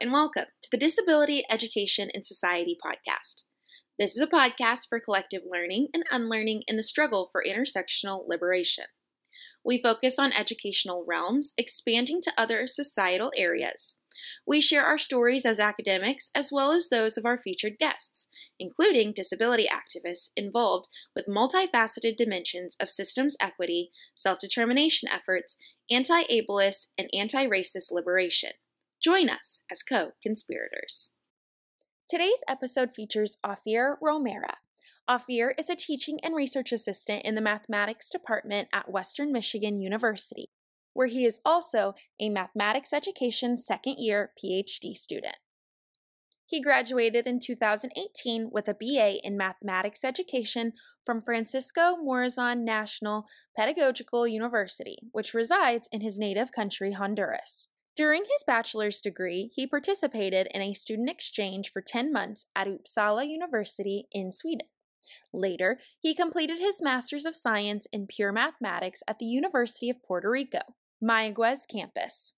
and welcome to the Disability Education and Society podcast. This is a podcast for collective learning and unlearning in the struggle for intersectional liberation. We focus on educational realms, expanding to other societal areas. We share our stories as academics as well as those of our featured guests, including disability activists involved with multifaceted dimensions of systems equity, self determination efforts, anti ableist, and anti racist liberation. Join us as co conspirators. Today's episode features Offir Romero. Ophir is a teaching and research assistant in the mathematics department at Western Michigan University, where he is also a mathematics education second year PhD student. He graduated in 2018 with a BA in Mathematics Education from Francisco Morazan National Pedagogical University, which resides in his native country, Honduras. During his bachelor's degree, he participated in a student exchange for 10 months at Uppsala University in Sweden. Later, he completed his Master's of Science in Pure Mathematics at the University of Puerto Rico, Mayaguez campus.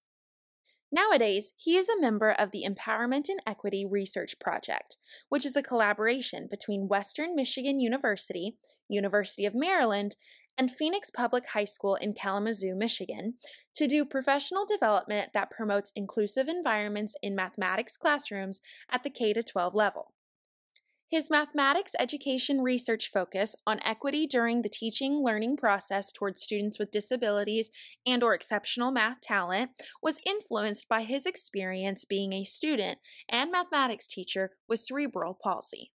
Nowadays, he is a member of the Empowerment and Equity Research Project, which is a collaboration between Western Michigan University, University of Maryland, and Phoenix Public High School in Kalamazoo, Michigan, to do professional development that promotes inclusive environments in mathematics classrooms at the K 12 level. His mathematics education research focus on equity during the teaching learning process towards students with disabilities and or exceptional math talent was influenced by his experience being a student and mathematics teacher with cerebral palsy.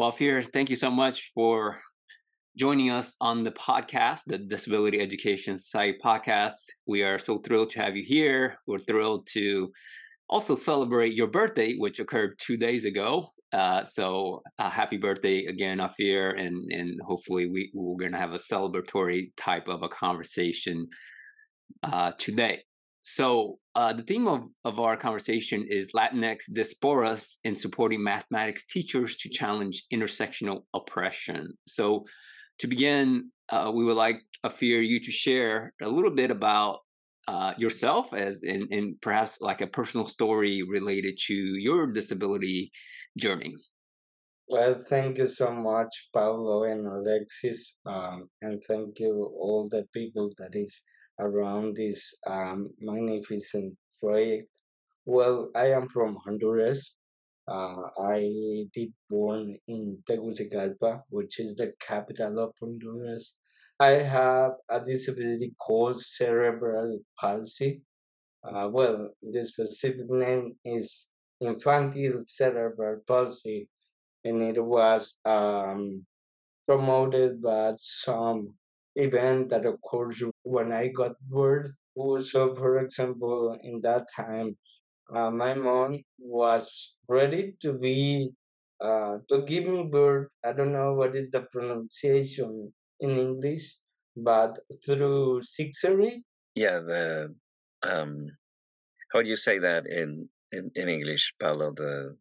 Well, Offir, thank you so much for joining us on the podcast, the Disability Education Society podcast. We are so thrilled to have you here. We're thrilled to also celebrate your birthday, which occurred two days ago. Uh, so uh, happy birthday again, Offir, and and hopefully we we're to have a celebratory type of a conversation uh, today. So uh, the theme of, of our conversation is Latinx diasporas in supporting mathematics teachers to challenge intersectional oppression. So to begin, uh, we would like Offir you to share a little bit about uh, yourself as in, in perhaps like a personal story related to your disability journey. Well, thank you so much, Pablo and Alexis, um, and thank you all the people that is around this um, magnificent project. Well, I am from Honduras. Uh, I did born in Tegucigalpa, which is the capital of Honduras. I have a disability called cerebral palsy. Uh, well, the specific name is infantile cerebral palsy, and it was um, promoted by some event that occurs when I got birth. So, for example, in that time, uh, my mom was ready to be uh, to give me birth. I don't know what is the pronunciation in English, but through cesarean. Yeah, the um, how do you say that in in, in English, Paulo? The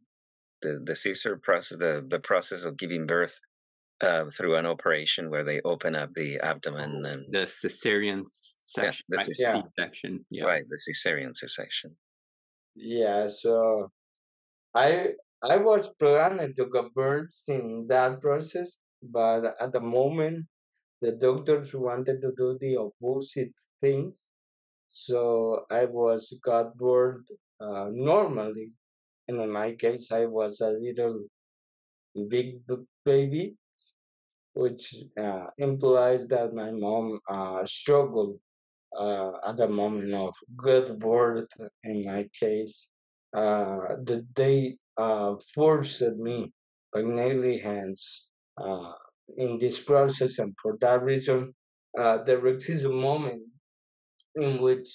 the the Caesar process, the the process of giving birth uh, through an operation where they open up the abdomen and the cesarean section, yeah, the right? yeah. section, yeah. right, the cesarean section. Yeah, so I I was planning to give birth in that process, but at the moment the doctors wanted to do the opposite thing. So I was got birth uh, normally, and in my case I was a little big baby, which uh, implies that my mom uh, struggled uh, at the moment of good birth. In my case, uh, the, they uh, forced me by negligence uh, in this process, and for that reason, uh, there exists a moment in which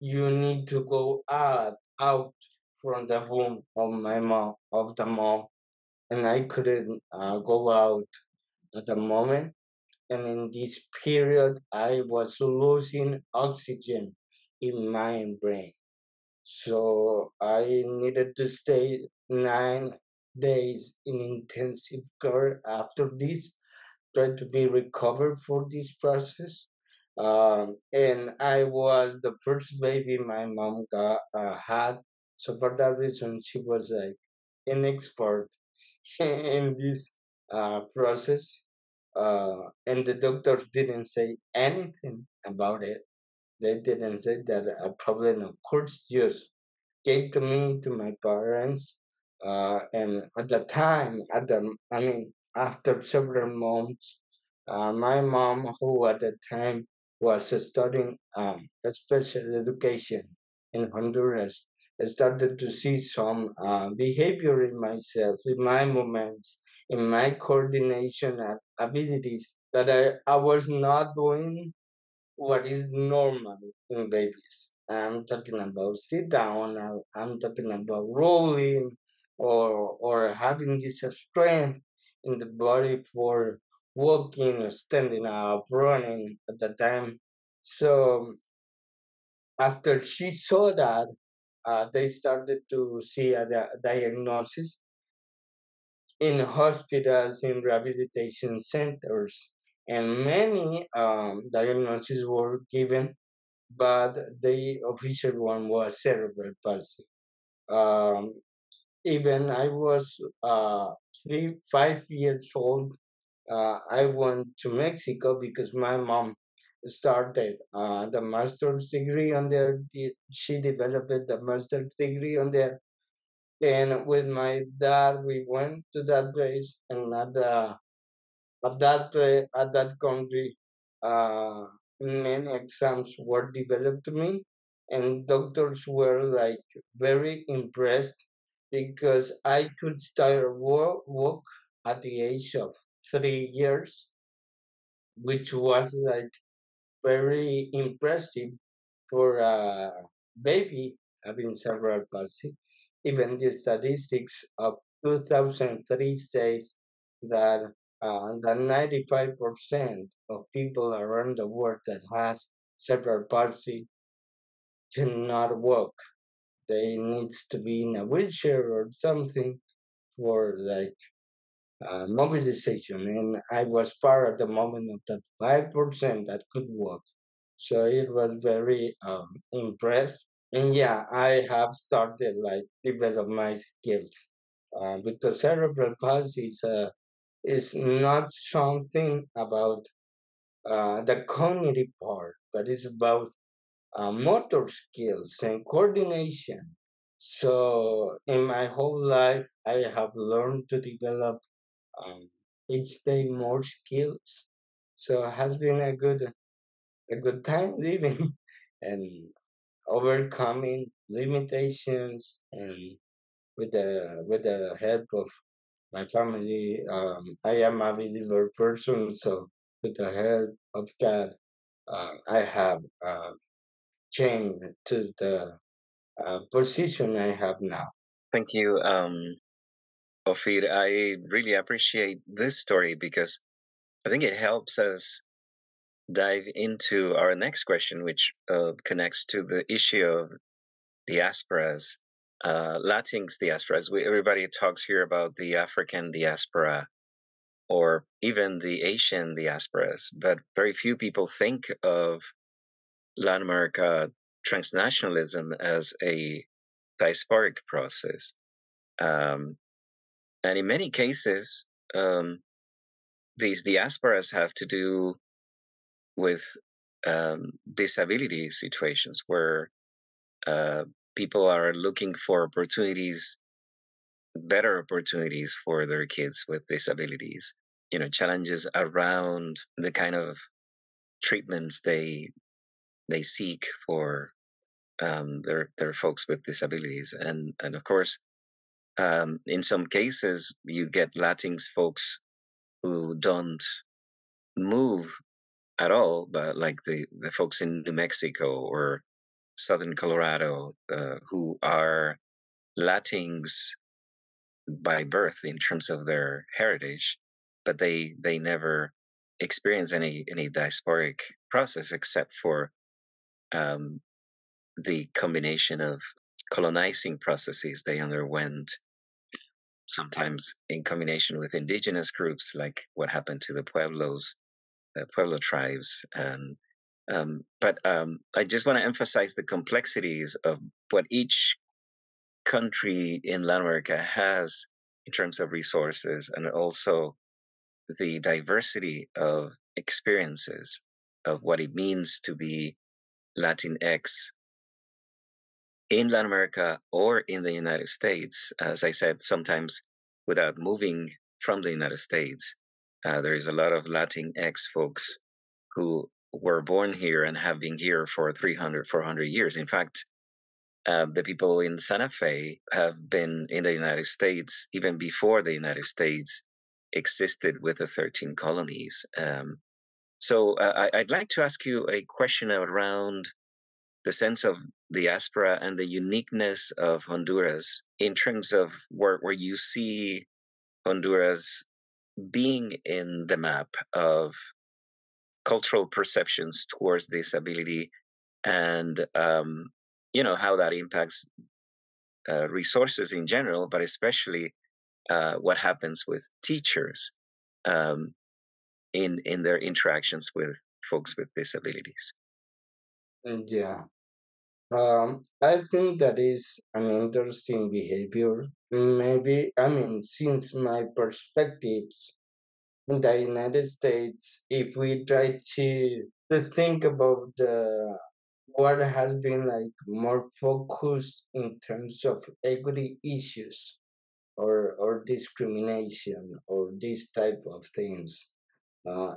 you need to go out out from the womb of my mom of the mom and I couldn't uh, go out at the moment. And in this period, I was losing oxygen in my brain. So I needed to stay nine days in intensive care after this. try to be recovered for this process. Um, and I was the first baby my mom got uh, had, so for that reason she was like an expert in this uh, process. Uh, and the doctors didn't say anything about it. They didn't say that a problem of course just came to me to my parents uh, and at the time at the i mean after several months uh, my mom who at the time was studying um, special education in honduras started to see some uh, behavior in myself in my movements in my coordination ab- abilities that I, I was not doing what is normal in babies. I'm talking about sit down. I'm, talking about rolling, or or having this strength in the body for walking, standing up, running at the time. So after she saw that, uh, they started to see a di- diagnosis in hospitals, in rehabilitation centers, and many um, diagnoses were given but the official one was cerebral palsy. Um, even I was uh, three, five years old. Uh, I went to Mexico because my mom started uh, the master's degree on there. She developed the master's degree on there. And with my dad, we went to that place, and at the at that pla- at that country, uh, many exams were developed to me, and doctors were like very impressed because I could start work, work at the age of three years, which was like very impressive for a baby having cerebral palsy. Even the statistics of 2003 says that uh, that 95% of people around the world that has cerebral palsy cannot walk. They needs to be in a wheelchair or something for like uh, mobilization. And I was part at the moment of that 5% that could walk. So it was very um, impressed. Yeah, I have started like develop my skills uh, because cerebral palsy is, uh, is not something about uh, the cognitive part, but it's about uh, motor skills and coordination. So in my whole life, I have learned to develop um, each day more skills. So it has been a good a good time living and overcoming limitations and with the with the help of my family um, i am a believer person so with the help of god uh, i have uh, changed to the uh, position i have now Thank you, um, Offir. I really appreciate this story because I think it helps us dive into our next question, which uh, connects to the issue of diasporas, uh, Latinx diasporas. We, everybody talks here about the African diaspora or even the Asian diasporas, but very few people think of Latin America transnationalism as a diasporic process. Um, and in many cases, um, these diasporas have to do with um, disability situations where uh, people are looking for opportunities, better opportunities for their kids with disabilities. You know, challenges around the kind of treatments they they seek for um, their their folks with disabilities, and and of course, um, in some cases, you get Latinx folks who don't move at all, but like the the folks in New Mexico or Southern Colorado uh, who are Latins by birth in terms of their heritage, but they they never experience any any diasporic process except for um, the combination of colonizing processes they underwent sometimes in combination with indigenous groups, like what happened to the Pueblos, Pueblo tribes. And, um, but um, I just want to emphasize the complexities of what each country in Latin America has in terms of resources and also the diversity of experiences of what it means to be Latinx in Latin America or in the United States. As I said, sometimes without moving from the United States, uh, there is a lot of Latinx folks who were born here and have been here for 300, 400 years. In fact, uh, the people in Santa Fe have been in the United States even before the United States existed with the 13 colonies. Um, so uh, I, would like to ask you a question around the sense of diaspora and the uniqueness of Honduras in terms of where, where you see Honduras being in the map of cultural perceptions towards disability and um, you know how that impacts uh, resources in general but especially uh, what happens with teachers um, in in their interactions with folks with disabilities. Mm, yeah, um, I think that is an interesting behavior. Maybe I mean, since my perspectives in the United States, if we try to to think about the what has been like more focused in terms of equity issues or or discrimination or these type of things uh,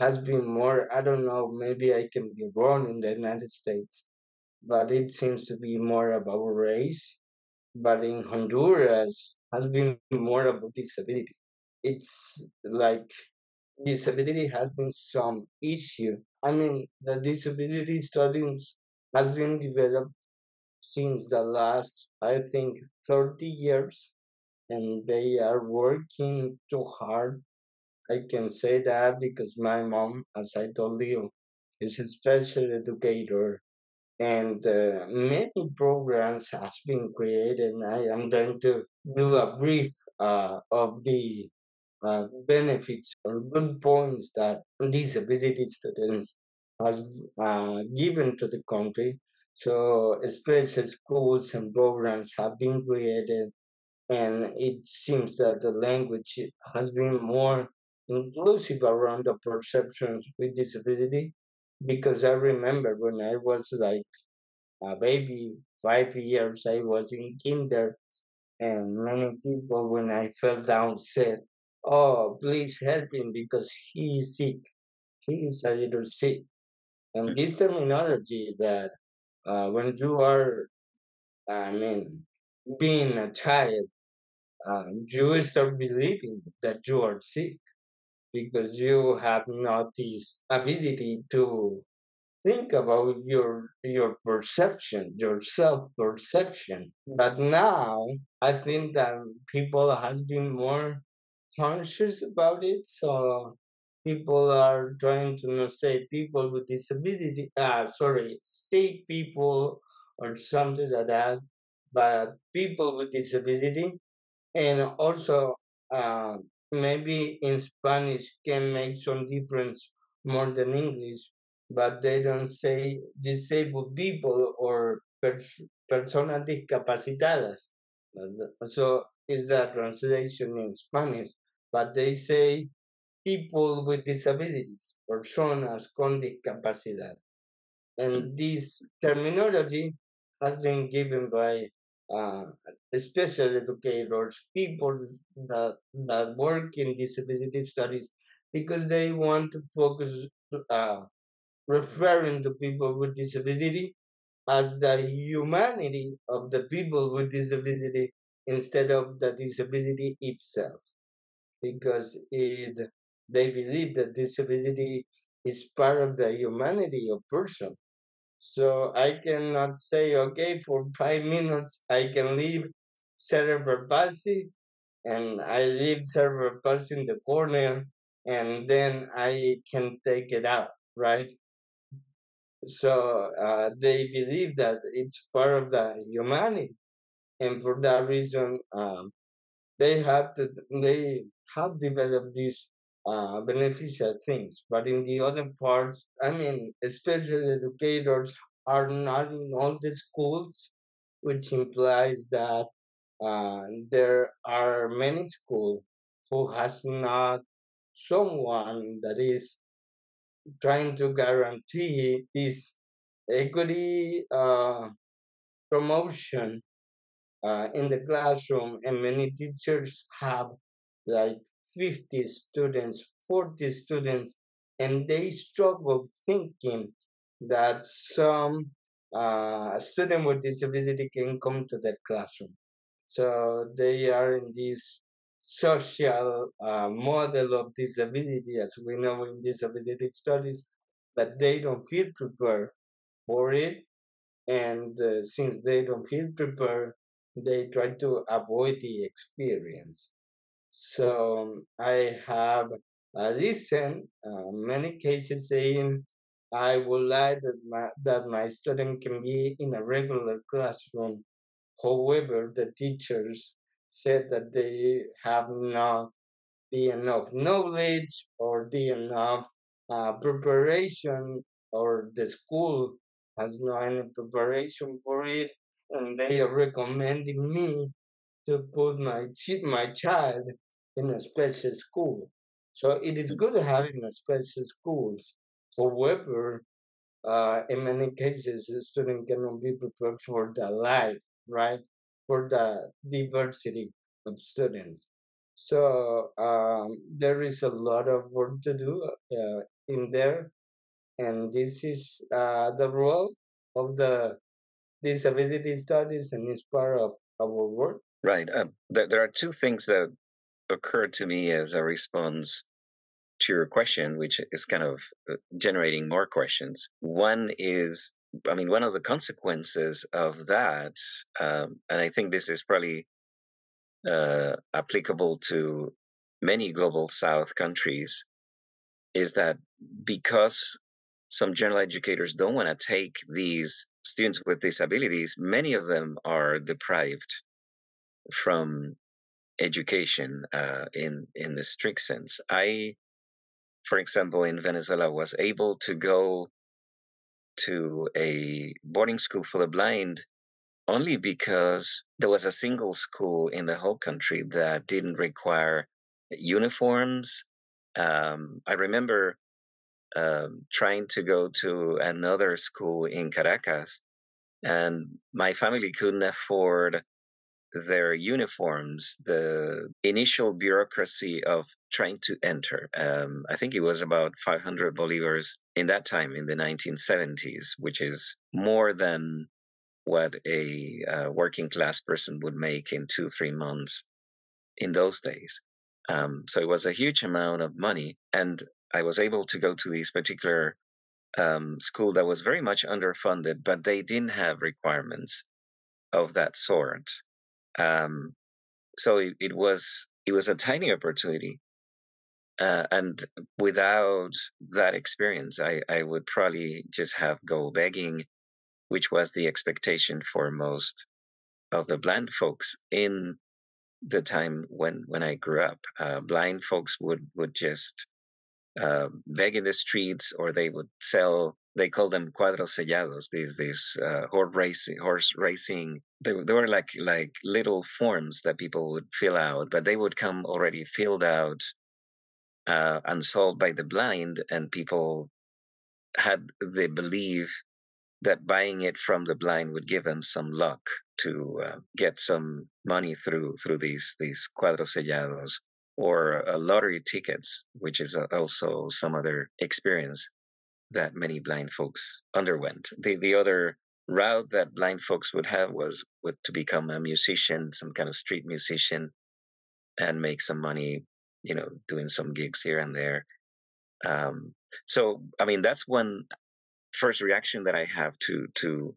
has been more i don't know maybe i can be wrong in the united states but it seems to be more about race. But in honduras has been more about disability. It's like disability has been some issue. I mean the disability studies has been developed since the last i think 30 years and they are working too hard. I can say that because my mom, as I told you, is a special educator, and uh, many programs has been created. I am going to do a brief uh, of the uh, benefits or good points that disability students has uh, given to the country. So special schools and programs have been created and it seems that the language has been more inclusive around the perceptions with disability because I remember when I was like a baby, five years, I was in kinder, and many people, when I fell down, said, "Oh, please help him because he is sick. He is a little sick." And this terminology that uh, when you are, I mean, being a child uh, you start believing that you are sick because you have not this ability to think about your your perception, your self perception. But now I think that people has been more conscious about it. So people are trying to not say people with disability, uh, sorry, sick people or something like that, but people with disability and also uh, maybe in Spanish can make some difference more than English, but they don't say disabled people or pers- personas discapacitadas. So is the translation in Spanish, but they say people with disabilities, personas con discapacidad. And mm. this terminology has been given by uh, special educators, people that, that work in disability studies, because they want to focus uh, referring to people with disability as the humanity of the people with disability instead of the disability itself. Because it, they believe that disability is part of the humanity of person so I cannot say, okay, for five minutes I can leave cerebral palsy and I leave cerebral palsy in the corner and then I can take it out, right? So uh, they believe that it's part of the humanity. And for that reason, um, they have to they have developed these uh, beneficial things. But in the other parts, I mean, special educators are not in all the schools, which implies that uh, there are many schools who has not someone that is trying to guarantee this equity uh, promotion uh, in the classroom, and many teachers have like 50 students, 40 students, and they struggle thinking that some uh, student with disability can come to that classroom. So they are in this social uh, model of disability, as we know in disability studies, but they don't feel prepared for it. And uh, since they don't feel prepared, they try to avoid the experience. So I have listened uh, many cases saying I would like that my, that my student can be in a regular classroom. However, the teachers said that they have not the enough knowledge or the enough uh, preparation or the school has no any preparation for it and they are recommending me to put my chi- my child in a special school. So it is good having a special schools. However, uh, in many cases, the student cannot be prepared for the life, right? For the diversity of students. So um, there is a lot of work to do uh, in there, and this is uh, the role of the disability studies, and it's part of our work. Right. Um, there are two things that occurred to me as a response to your question, which is kind of uh, generating more questions. One is, I mean, one of the consequences of that, um, and I think this is probably uh, applicable to many global south countries, is that because some general educators don't want to take these students with disabilities, many of them are deprived from education uh, in in the strict sense. I, for example, in Venezuela, was able to go to a boarding school for the blind only because there was a single school in the whole country that didn't require uniforms. Um, I remember um, trying to go to another school in Caracas, and my family couldn't afford their uniforms, the initial bureaucracy of trying to enter. Um, I think it was about 500 bolivars in that time in the 1970s, which is more than what a uh, working class person would make in two, three months in those days. Um, so it was a huge amount of money. And I was able to go to this particular um, school that was very much underfunded, but they didn't have requirements of that sort. Um, so it, it was it was a tiny opportunity, uh, and without that experience, I I would probably just have go begging, which was the expectation for most of the blind folks in the time when when I grew up. Uh, blind folks would would just uh, beg in the streets, or they would sell they call them cuadros sellados. These these uh, horse racing horse racing. They, they were like like little forms that people would fill out, but they would come already filled out uh, and sold by the blind, and people had the belief that buying it from the blind would give them some luck to uh, get some money through through these these cuadros sellados or uh, lottery tickets, which is uh, also some other experience that many blind folks underwent. The the other route that blind folks would have was would to become a musician, some kind of street musician, and make some money, you know, doing some gigs here and there. Um, so, I mean, that's one first reaction that I have to to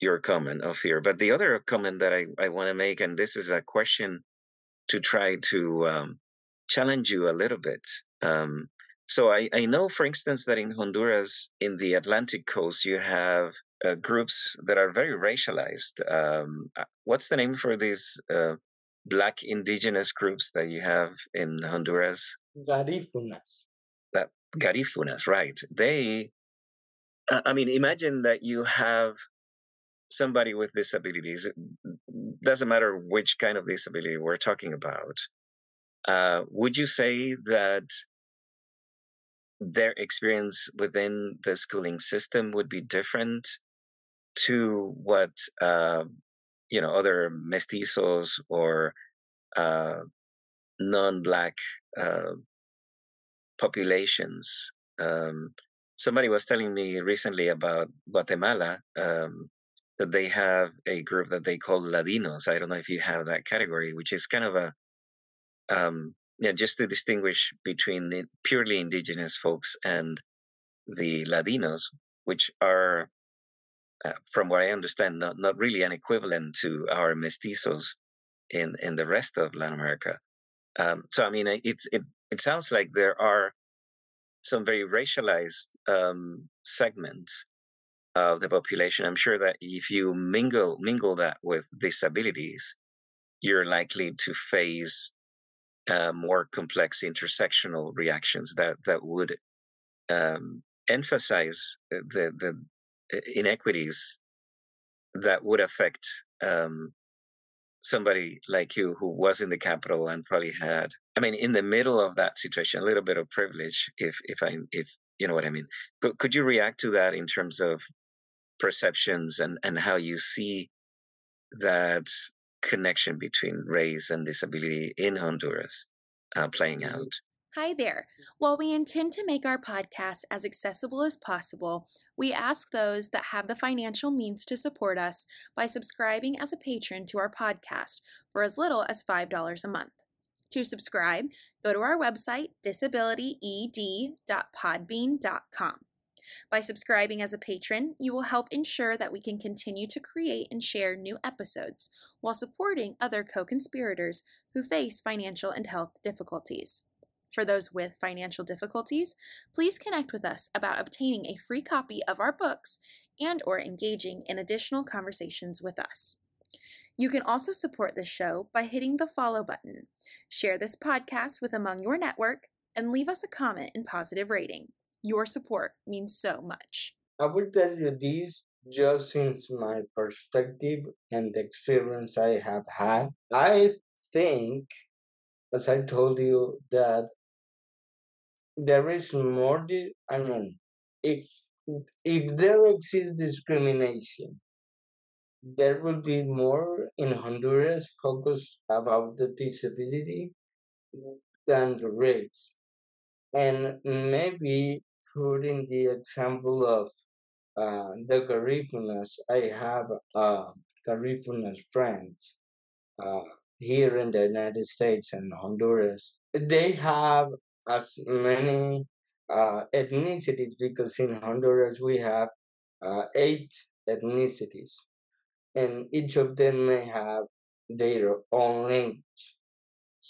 your comment Offir. But the other comment that I, I want to make, and this is a question to try to um, challenge you a little bit. Um, so I, I know, for instance, that in Honduras, in the Atlantic coast, you have uh, groups that are very racialized. Um, uh, what's the name for these uh, black indigenous groups that you have in Honduras? Garifunas. That Garifunas, right? They, I mean, imagine that you have somebody with disabilities. It doesn't matter which kind of disability we're talking about. Uh, would you say that their experience within the schooling system would be different to what uh, you know other mestizos or uh, non-black uh, populations. Um, somebody was telling me recently about Guatemala um, that they have a group that they call Ladinos. I don't know if you have that category, which is kind of a um, yeah, just to distinguish between the purely indigenous folks and the Ladinos, which are, uh, from what I understand, not, not really an equivalent to our mestizos in, in the rest of Latin America. Um, so, I mean, it's, it, it sounds like there are some very racialized um, segments of the population. I'm sure that if you mingle mingle that with disabilities, you're likely to face uh, more complex intersectional reactions that that would um, emphasize the the uh, inequities that would affect um, somebody like you who was in the capital and probably had i mean in the middle of that situation a little bit of privilege if if i if you know what i mean. But could you react to that in terms of perceptions and and how you see that connection between race and disability in Honduras uh, playing mm-hmm. out. Hi there. While we intend to make our podcast as accessible as possible, we ask those that have the financial means to support us by subscribing as a patron to our podcast for as little as $5 a month. To subscribe, go to our website, disabilityed.podbean.com. By subscribing as a patron, you will help ensure that we can continue to create and share new episodes while supporting other co conspirators who face financial and health difficulties. For those with financial difficulties, please connect with us about obtaining a free copy of our books and or engaging in additional conversations with us. You can also support this show by hitting the follow button. Share this podcast with among your network and leave us a comment and positive rating. Your support means so much. I will tell you this just since my perspective and the experience I have had. I think, as I told you, that there is more. Di- I mean, if if there exists discrimination, there will be more in Honduras focused about the disability than the race. And maybe putting the example of uh, the Garifunas, I have uh, Garifunas friends uh, here in the United States and Honduras. They have as many uh, ethnicities because in Honduras we have uh, eight ethnicities, and each of them may have their own language.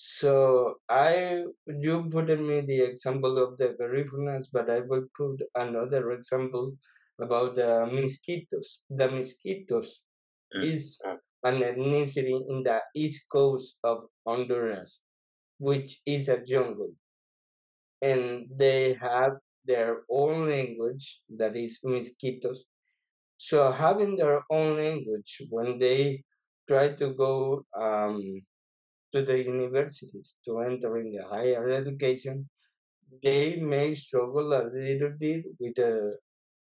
So I you put in me the example of the Garifunas, but I will put another example about the Miskitos. The Miskitos mm. is an ethnicity in the east coast of Honduras, which is a jungle. And they have their own language that is Miskitos. So having their own language when they try to go um, to the universities to enter in the higher education, they may struggle a little bit with the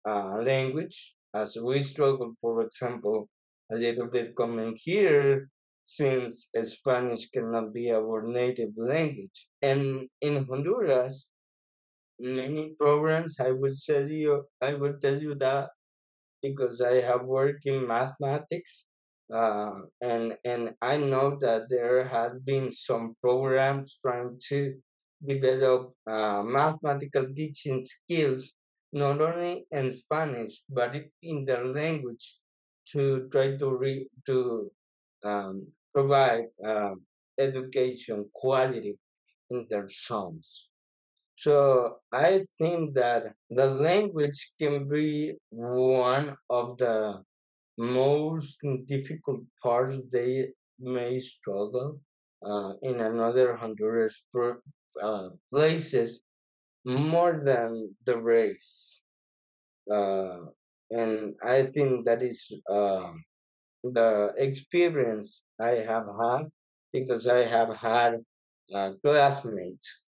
uh, language, as we struggle, for example, a little bit coming here since Spanish cannot be our native language. And in Honduras, many programs, I would tell you, I would tell you that because I have worked in mathematics uh, and and I know that there has been some programs trying to develop uh, mathematical teaching skills not only in Spanish but in their language to try to re, to um, provide uh, education quality in their sons. So I think that the language can be one of the most difficult parts they may struggle uh, in another Honduras uh, places more than the race. Uh, and I think that is uh, the experience I have had because I have had uh, classmates,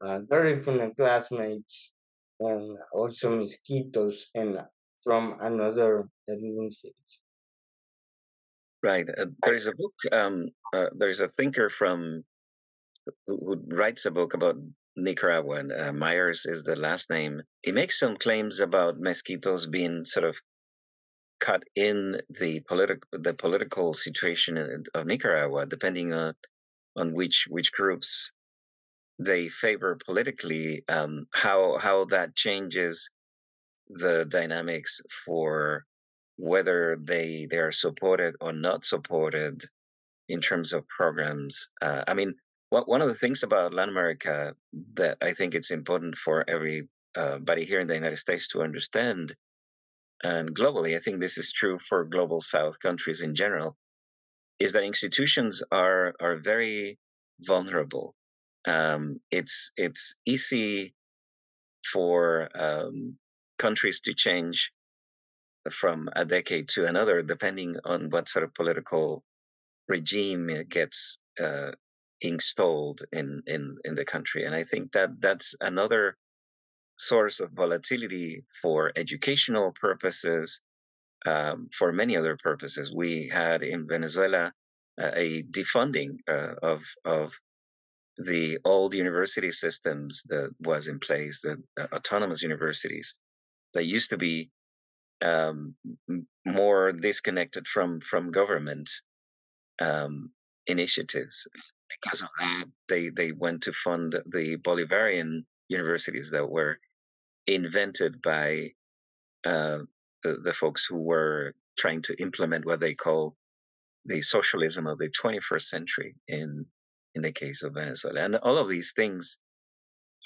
uh, very classmates, and also Miskitos and from another ethnicity. Right. Uh, there is a book. Um, uh, there is a thinker from who, who, writes a book about Nicaragua. And, uh, Myers is the last name. He makes some claims about Miskitos being sort of cut in the political the political situation of Nicaragua, depending on on which which groups they favor politically. Um, how how that changes the dynamics for whether they they are supported or not supported in terms of programs. Uh, I mean, what, one of the things about Latin America that I think it's important for everybody here in the United States to understand, and globally, I think this is true for global South countries in general, is that institutions are are very vulnerable. Um, it's it's easy for um, countries to change from a decade to another, depending on what sort of political regime gets uh, installed in, in in the country. And I think that that's another source of volatility for educational purposes, um, for many other purposes. We had in Venezuela uh, a defunding uh, of of the old university systems that was in place, the autonomous universities that used to be um, more disconnected from from government um, initiatives. Because of that, they they went to fund the Bolivarian universities that were invented by uh, the, the folks who were trying to implement what they call the socialism of the 21st century in in the case of Venezuela. And all of these things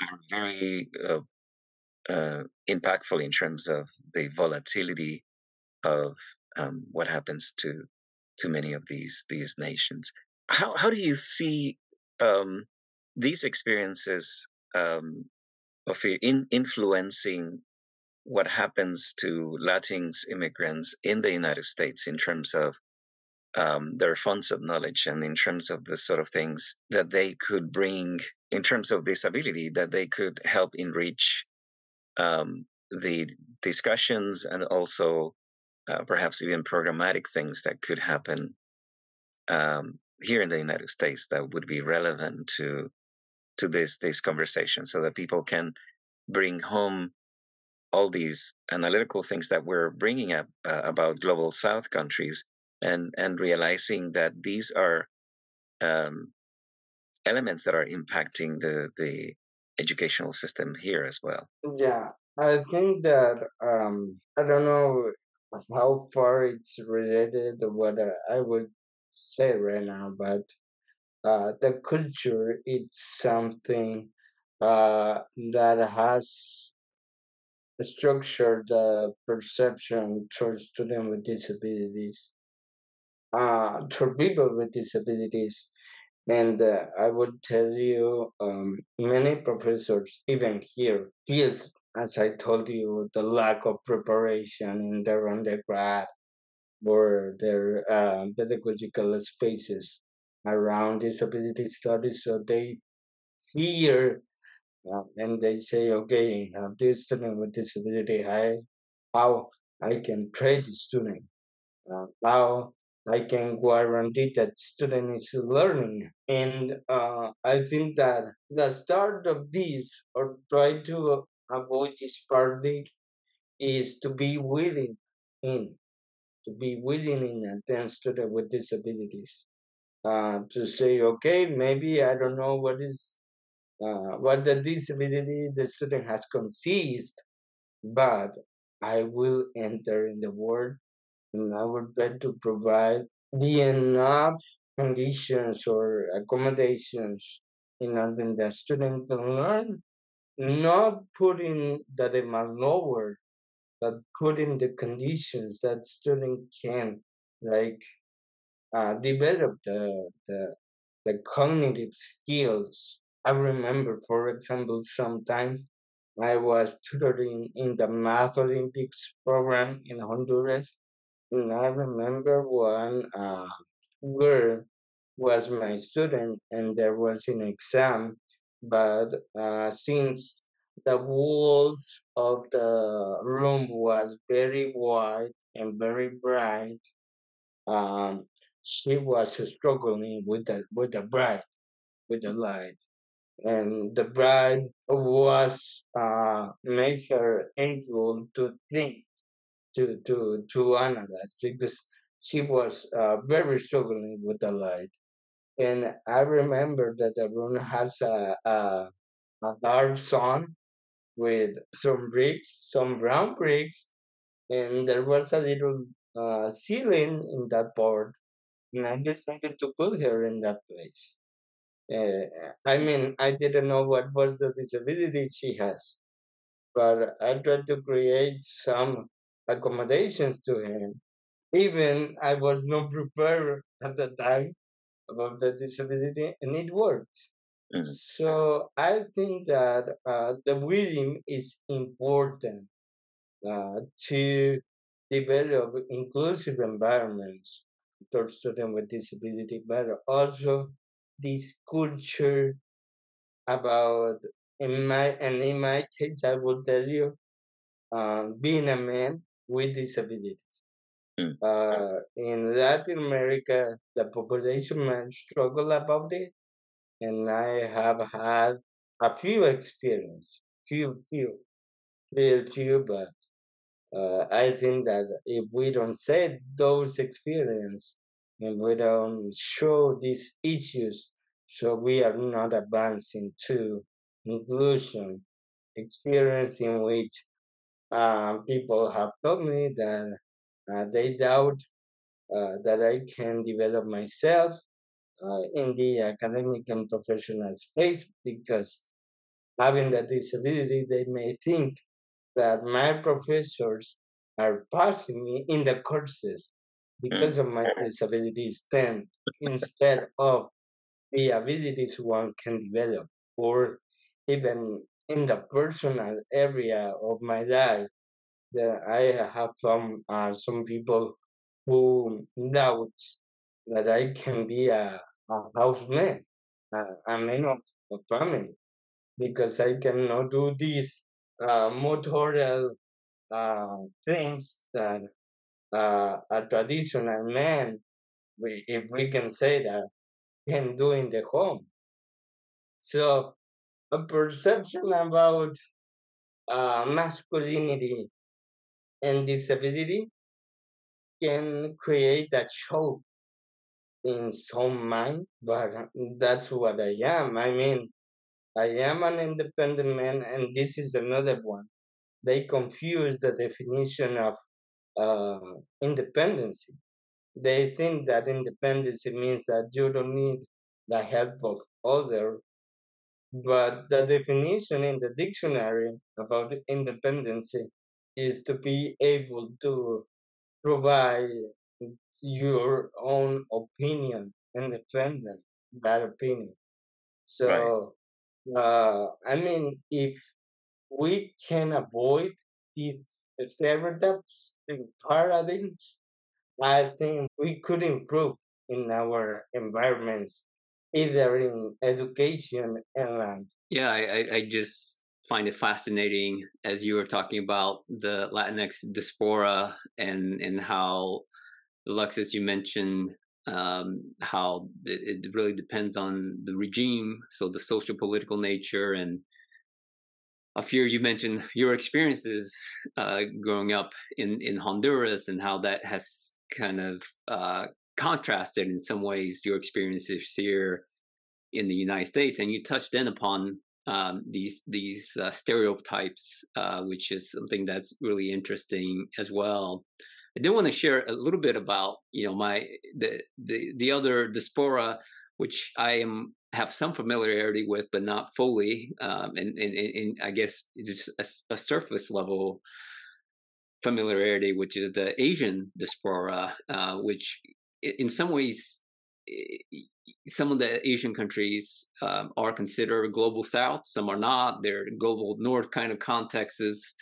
are very uh, uh, impactful in terms of the volatility of um, what happens to to many of these these nations. How how do you see um, these experiences um, of in influencing what happens to Latinx immigrants in the United States in terms of um, their funds of knowledge and in terms of the sort of things that they could bring in terms of this ability that they could help enrich um, the discussions and also uh, perhaps even programmatic things that could happen um, here in the United States that would be relevant to to this this conversation, so that people can bring home all these analytical things that we're bringing up uh, about global South countries, and and realizing that these are um, elements that are impacting the the educational system here as well. Yeah, I think that um, I don't know how far it's related to what I would say right now, but uh, the culture is something uh, that has structured the perception towards students with disabilities, uh, people with disabilities. And uh, I would tell you, um, many professors, even here, feels, as I told you, the lack of preparation in their undergrad or their uh, pedagogical spaces around disability studies. So they fear uh, and they say, okay, uh, this student with disability, I, how I can train the student, uh, how I can guarantee that student is learning. And uh, I think that the start of this, or try to avoid this paradigm, is to be willing in, to be willing in attend student with disabilities. Uh, to say, okay, maybe I don't know what is uh, what the disability the student has conceived, but I will enter in the world and I will try to provide the enough conditions or accommodations in order that student can learn, not putting the demand lower, but putting the conditions that student can like uh, develop the, the the cognitive skills. I remember, for example, sometimes I was tutoring in the Math Olympics program in Honduras, and I remember one uh, girl was my student, and there was an exam, but uh, since the walls of the room was very white and very bright, um, she was struggling with the with the bright with the light. And the bride was uh, make her able to think to to to analyze because she was uh, very struggling with the light. And i remember that the room has a, a, a dark sun with some bricks some brown bricks and there was a little uh, ceiling in that part and i decided to put her in that place. Uh, I mean, I didn't know what was the disability she has, but I tried to create some accommodations to him. Even I was not prepared at the time about the disability, and it worked. Mhm. So I think that uh, the willing is important uh, to develop inclusive environments for students with disability, but also this culture about in my and in my case I will tell you um, being a man with disabilities. Mm. Uh, in Latin America, the population might struggle about it, and I have had a few experience, few, few, real few, but uh, I think that if we don't say those experience and we don't show these issues, so we are not advancing to inclusion experience in which uh, people have told me that uh, they doubt uh, that I can develop myself uh, in the academic and professional space because having that disability, they may think that my professors are passing me in the courses because of my disability instead, instead of the abilities one can develop or even in the personal area of my life that I have some uh, some people who doubt that I can be a, a houseman, a, a man of, of family, because I cannot do these uh, motorial uh, things that uh, a traditional man, if we can say that, can do in the home. So a perception about uh, masculinity and disability can create a shock in some mind, but that's what I am. I mean, I am an independent man, and this is another one. They confuse the definition of uh, independence. They think that independence means that you don't need the help of other, but the definition in the dictionary about independence is to be able to provide your own opinion and defend them, that opinion. Right. So, uh, I mean, if we can avoid these stereotypes and paradigms, I think we could improve in our environments, either in education and land. Yeah, I, I, just find it fascinating as you were talking about the Latinx diaspora and and how Alexis, you mentioned um, how it, it, really depends on the regime, so the social political nature, and a few you mentioned your experiences uh, growing up in in Honduras and how that has kind of uh, contrasted in some ways your experiences here in the United States, and you touched in upon um, these these uh, stereotypes, uh, which is something that's really interesting as well. I did want to share a little bit about you know my the the the other diaspora, which I am have some familiarity with, but not fully, um, and, and, and I guess just a, a, surface level familiarity, which is the Asian diaspora, uh, which in some ways some of the Asian countries um, are considered global South. Some are not. They're global North kind of contexts.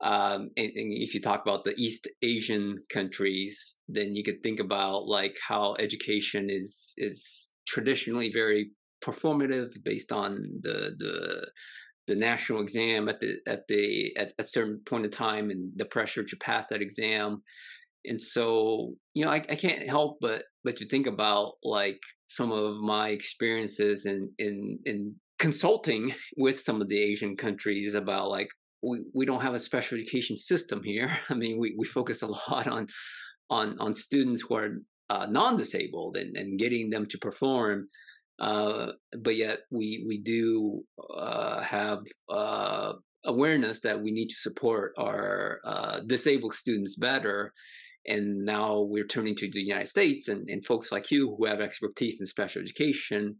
Um, and, and, if you talk about the East Asian countries, then you could think about like how education is is traditionally very performative, based on the the the national exam at the at the at a certain point in time and the pressure to pass that exam and so you know I, I can't help but but to think about like some of my experiences in in in consulting with some of the asian countries about like we, we don't have a special education system here i mean we, we focus a lot on on on students who are uh, non-disabled and, and getting them to perform uh, but yet we we do uh, have uh, awareness that we need to support our uh, disabled students better. And now we're turning to the United States and, and folks like you who have expertise in special education.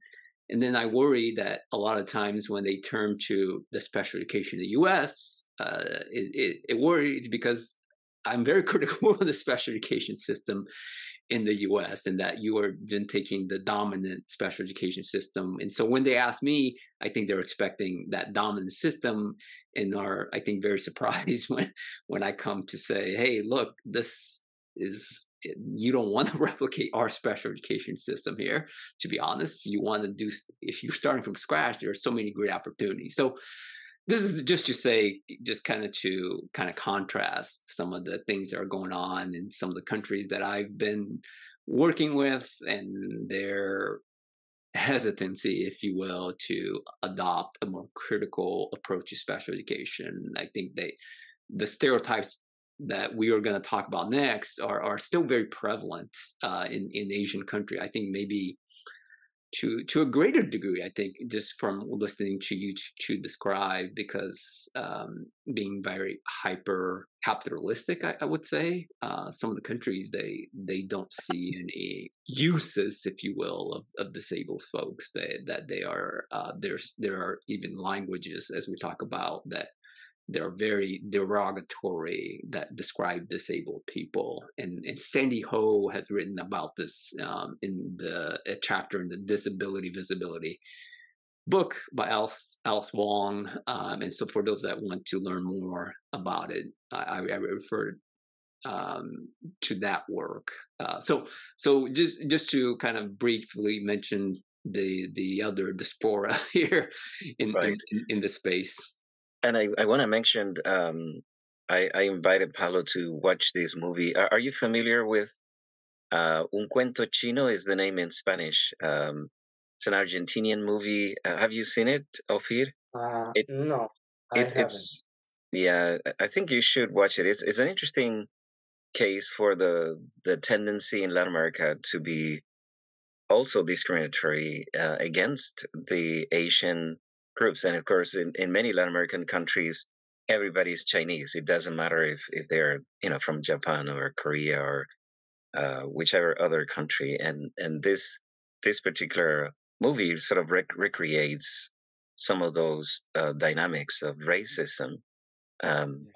And then I worry that a lot of times when they turn to the special education in the U.S., uh, it, it, it worries because I'm very critical of the special education system in the US and that you are then taking the dominant special education system. And so when they ask me, I think they're expecting that dominant system and are, I think, very surprised when when I come to say, hey, look, this is eh, you don't want to replicate our special education system here to be honest. You want to do if you're starting from scratch there are so many great opportunities. So this is just to say just kind of to kind of contrast some of the things that are going on in some of the countries that i've been working with and their hesitancy if you will to adopt a more critical approach to special education. I think they the stereotypes that we are going to talk about next are, are still very prevalent uh, in in asian country i think maybe to to a greater degree i think just from listening to you to, describe because um, being very hyper capitalistic I, I, would say uh, some of the countries they they don't see any uses if you will of, of disabled folks that that they are uh, there's there are even languages as we talk about that they're very derogatory that describe disabled people. And, and Sandy Ho has written about this um, in the a chapter in the Disability Visibility book by Alice, Alice Wong. Um, and so for those that want to learn more about it, I, I refer um, to that work. Uh, so so just just to kind of briefly mention the the other diaspora here in, right. in, in the space and I, I want to mention um, I, I invited Paulo to watch this movie. Are, are you familiar with uh, Un Cuento Chino? Is the name in Spanish? Um, it's an Argentinian movie. Uh, have you seen it, Offir? Uh, it, no, I it, it's yeah. I think you should watch it. It's it's an interesting case for the the tendency in Latin America to be also discriminatory uh, against the Asian groups. And of course, in, in many Latin American countries, everybody's Chinese. It doesn't matter if, if they're, you know, from Japan or Korea or uh, whichever other country. And, and this, this particular movie sort of rec- recreates some of those uh, dynamics of racism um,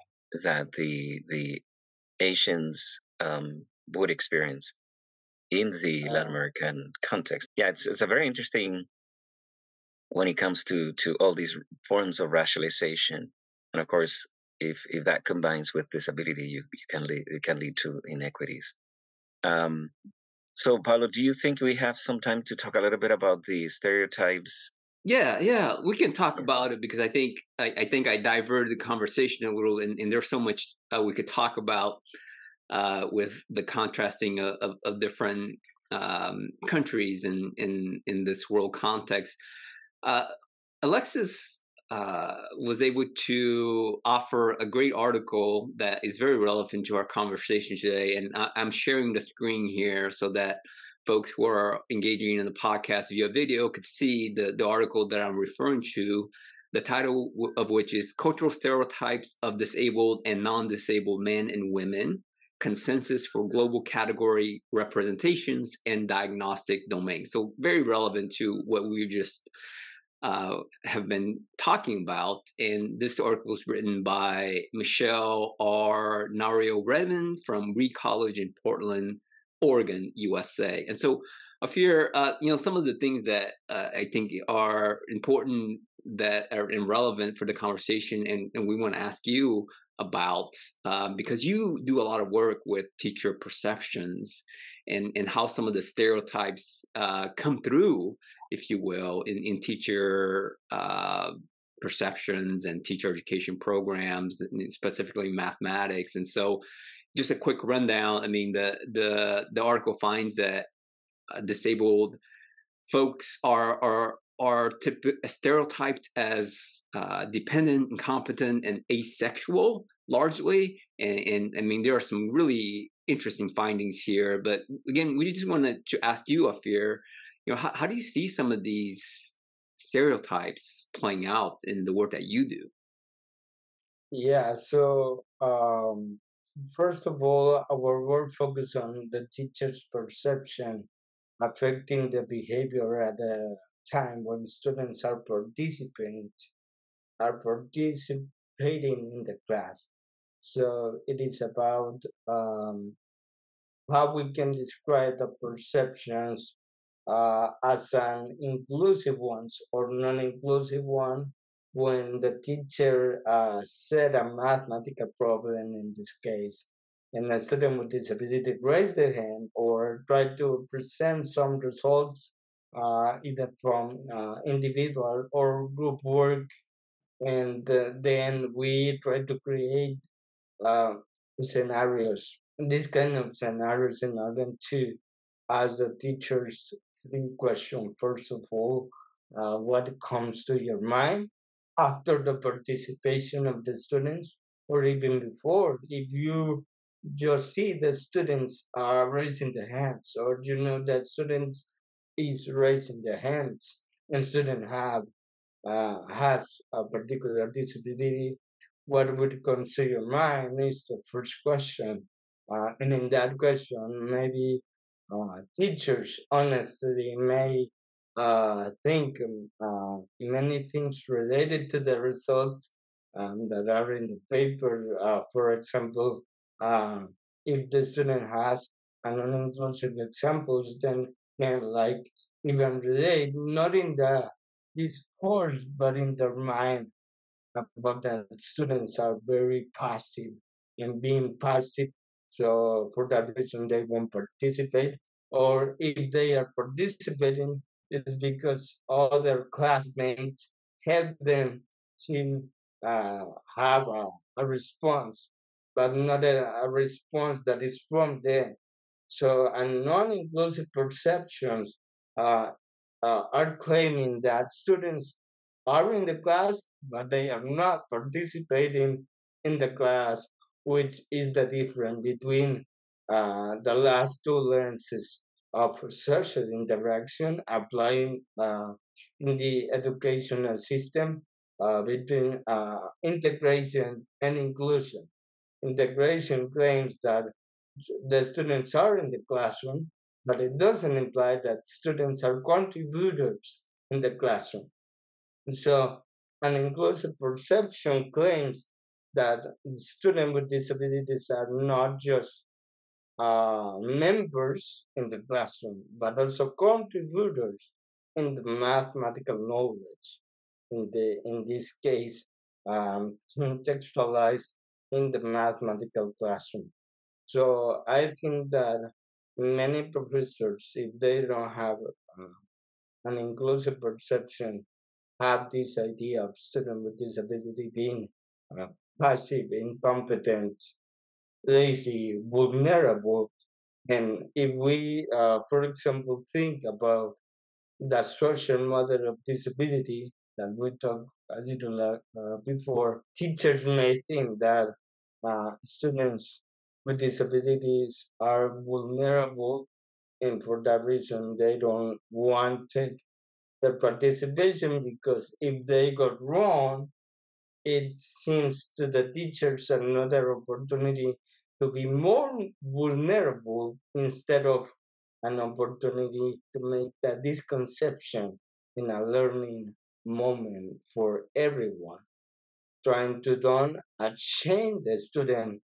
that the, the Asians um, would experience in the Latin American context. Yeah, it's, it's a very interesting when it comes to to all these forms of racialization and of course if if that combines with disability you, you can lead it can lead to inequities. Um, so paulo do you think we have some time to talk a little bit about the stereotypes? Yeah yeah we can talk about it because i think i, I think i diverted the conversation a little and, and there's so much uh, we could talk about uh, with the contrasting of, of, of different um, countries in, in in this world context uh, Alexis uh, was able to offer a great article that is very relevant to our conversation today. And I, am sharing the screen here so that folks who are engaging in the podcast via video could see the, the article that I'm referring to, the title of which is Cultural Stereotypes of Disabled and Non Disabled Men and Women Consensus for Global Category Representations and Diagnostic Domains. So, very relevant to what we just uh, have been talking about. And this article is written by Michelle R. Nario Redmond from Reed College in Portland, Oregon, USA. And so Offir, uh, you know, some of the things that uh, I think are important that are relevant for the conversation, and, and we want to ask you about um, because you do a lot of work with teacher perceptions and, and how some of the stereotypes uh, come through, if you will, in, in teacher uh, perceptions and teacher education programs, specifically mathematics. And so, just a quick rundown. I mean, the the the article finds that uh, disabled folks are are are typ- stereotyped as uh, dependent, incompetent, and asexual largely. And, and, I mean, there are some really interesting findings here. But again, we just wanted to ask you, Offir, you know, how, how do you see some of these stereotypes playing out in the work that you do? Yeah, so um, first of all, our work focuses on the teacher's perception affecting the behavior at the time when students are participating are participating in the class. So it is about um, how we can describe the perceptions uh, as an inclusive ones or non-inclusive one when the teacher uh, set a mathematical problem in this case and a student with disability raise their hand or try to present some results uh, either from uh, individual or group work and uh, then we try to create uh, scenarios. This kind of scenarios in order to ask the teachers three questions. First of all uh, what comes to your mind after the participation of the students or even before? If you just see the students are raising their hands or you know that students is raising their hands and student have uh, has a particular disability what would to your mind is the first question uh, and in that question maybe uh, teachers honestly may uh, think um, uh, many things related to the results um, that are in the paper. Uh, for example, uh, if the student has an uninclusive examples, then can like even relate not in the discourse but in their mind about that students are very passive in being passive so for that reason they won't participate or if they are participating it's because other classmates help them to uh, have a, a response but not a, a response that is from them. So, and non-inclusive perceptions uh, uh, are claiming that students are in the class, but they are not participating in the class, which is the difference between uh, the last two lenses of social interaction applying uh, in the educational system uh, between uh, integration and inclusion integration claims that the students are in the classroom, but it doesn't imply that students are contributors in the classroom. So, an inclusive perception claims that students with disabilities are not just uh, members in the classroom, but also contributors in the mathematical knowledge. In the in this case, um, contextualized in the mathematical classroom. So I think that many professors, if they don't have uh, an inclusive perception, have this idea of student with disability being uh, passive, incompetent, lazy, vulnerable. And if we, uh, for example, think about the social model of disability that we talked a little uh, before, teachers may think that uh, students with disabilities are vulnerable, and for that reason, they don't want the participation because if they got wrong, it seems to the teachers another opportunity to be more vulnerable instead of an opportunity to make that disconception in a learning moment for everyone. Trying to don't change the student,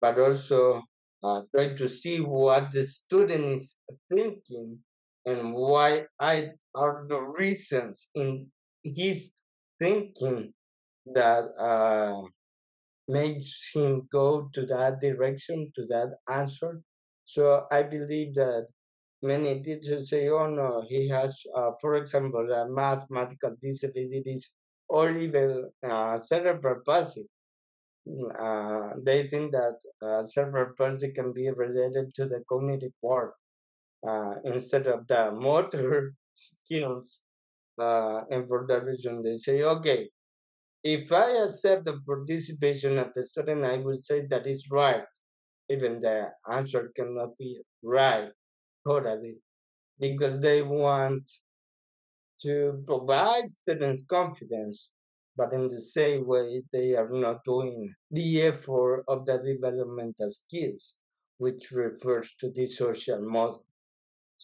but also uh, try to see what the student is thinking and why I are the reasons in his thinking that uh, makes him go to that direction, to that answer. So I believe that many teachers say, oh no, he has, uh, for example, uh, mathematical disabilities or even uh, cerebral palsy. Mm, uh, they think that uh, cerebral palsy can be related to the cognitive part uh, instead of the motor skills. Uh, and for that reason, they say, okay, if I accept the participation of the student, I will say that is right, even the answer cannot be right totally, because they want to provide students confidence, but in the same way, they are not doing the effort of the developmental skills, which refers to the social model.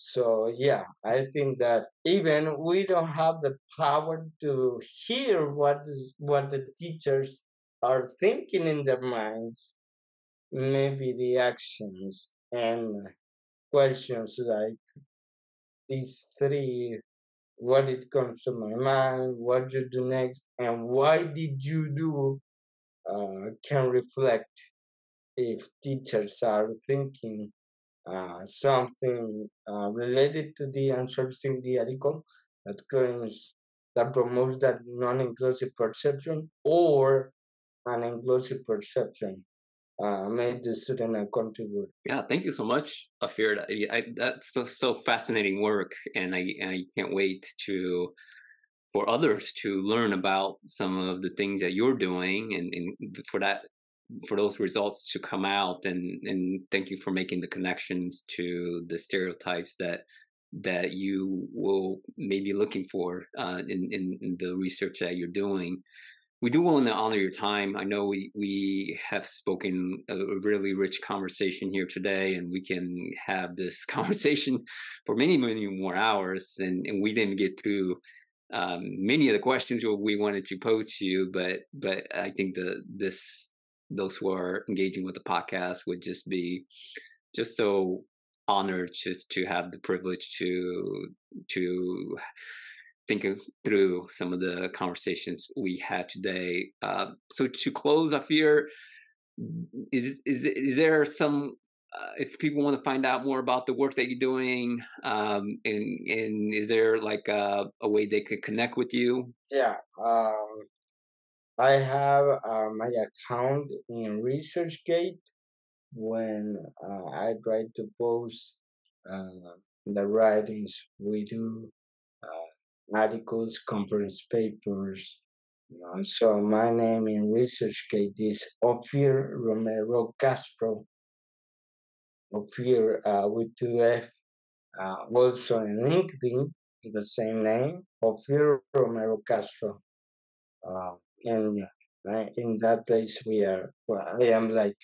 So yeah, I think that even we don't have the power to hear what is, what the teachers are thinking in their minds. Maybe the actions and questions like these three: what it comes to my mind, what you do next, and why did you do, uh, can reflect if teachers are thinking uh, something uh, related to the uncertain article that claims that promotes that non-inclusive perception or an inclusive perception uh, made the student a contributor. Yeah, thank you so much, Offir. I, that's so, so fascinating work, and I, I can't wait to for others to learn about some of the things that you're doing, and, and for that for those results to come out and and thank you for making the connections to the stereotypes that that you will maybe looking for uh, in, in, in the research that you're doing. We do want to honor your time. I know we we have spoken a really rich conversation here today, and we can have this conversation for many many more hours. And, and we didn't get through um, many of the questions we wanted to pose to you, but but I think the this those who are engaging with the podcast would just be just so honored just to have the privilege to to think through some of the conversations we had today. Uh, so to close, Offir is is is there some uh, if people want to find out more about the work that you're doing, um, and and is there like a, a way they could connect with you? Yeah, um, I have uh, my account in ResearchGate when uh, I try to post uh, the writings we do, uh, articles, conference papers. So my name in ResearchGate is Offir Romero Castro. Offir uh, with two F. Uh, also in LinkedIn, the same name, Offir Romero Castro. Uh, and in that place we are well, i am like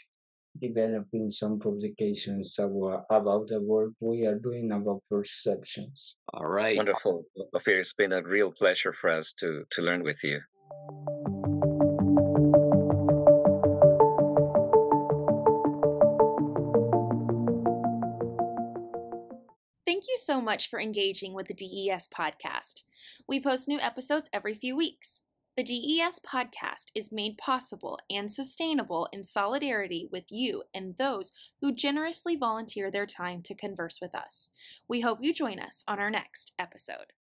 developing some publications about, about the work we are doing about perceptions all right wonderful Offir, it's been a real pleasure for us to to learn with you Thank you so much for engaging with the DES podcast. We post new episodes every few weeks. The DES podcast is made possible and sustainable in solidarity with you and those who generously volunteer their time to converse with us. We hope you join us on our next episode.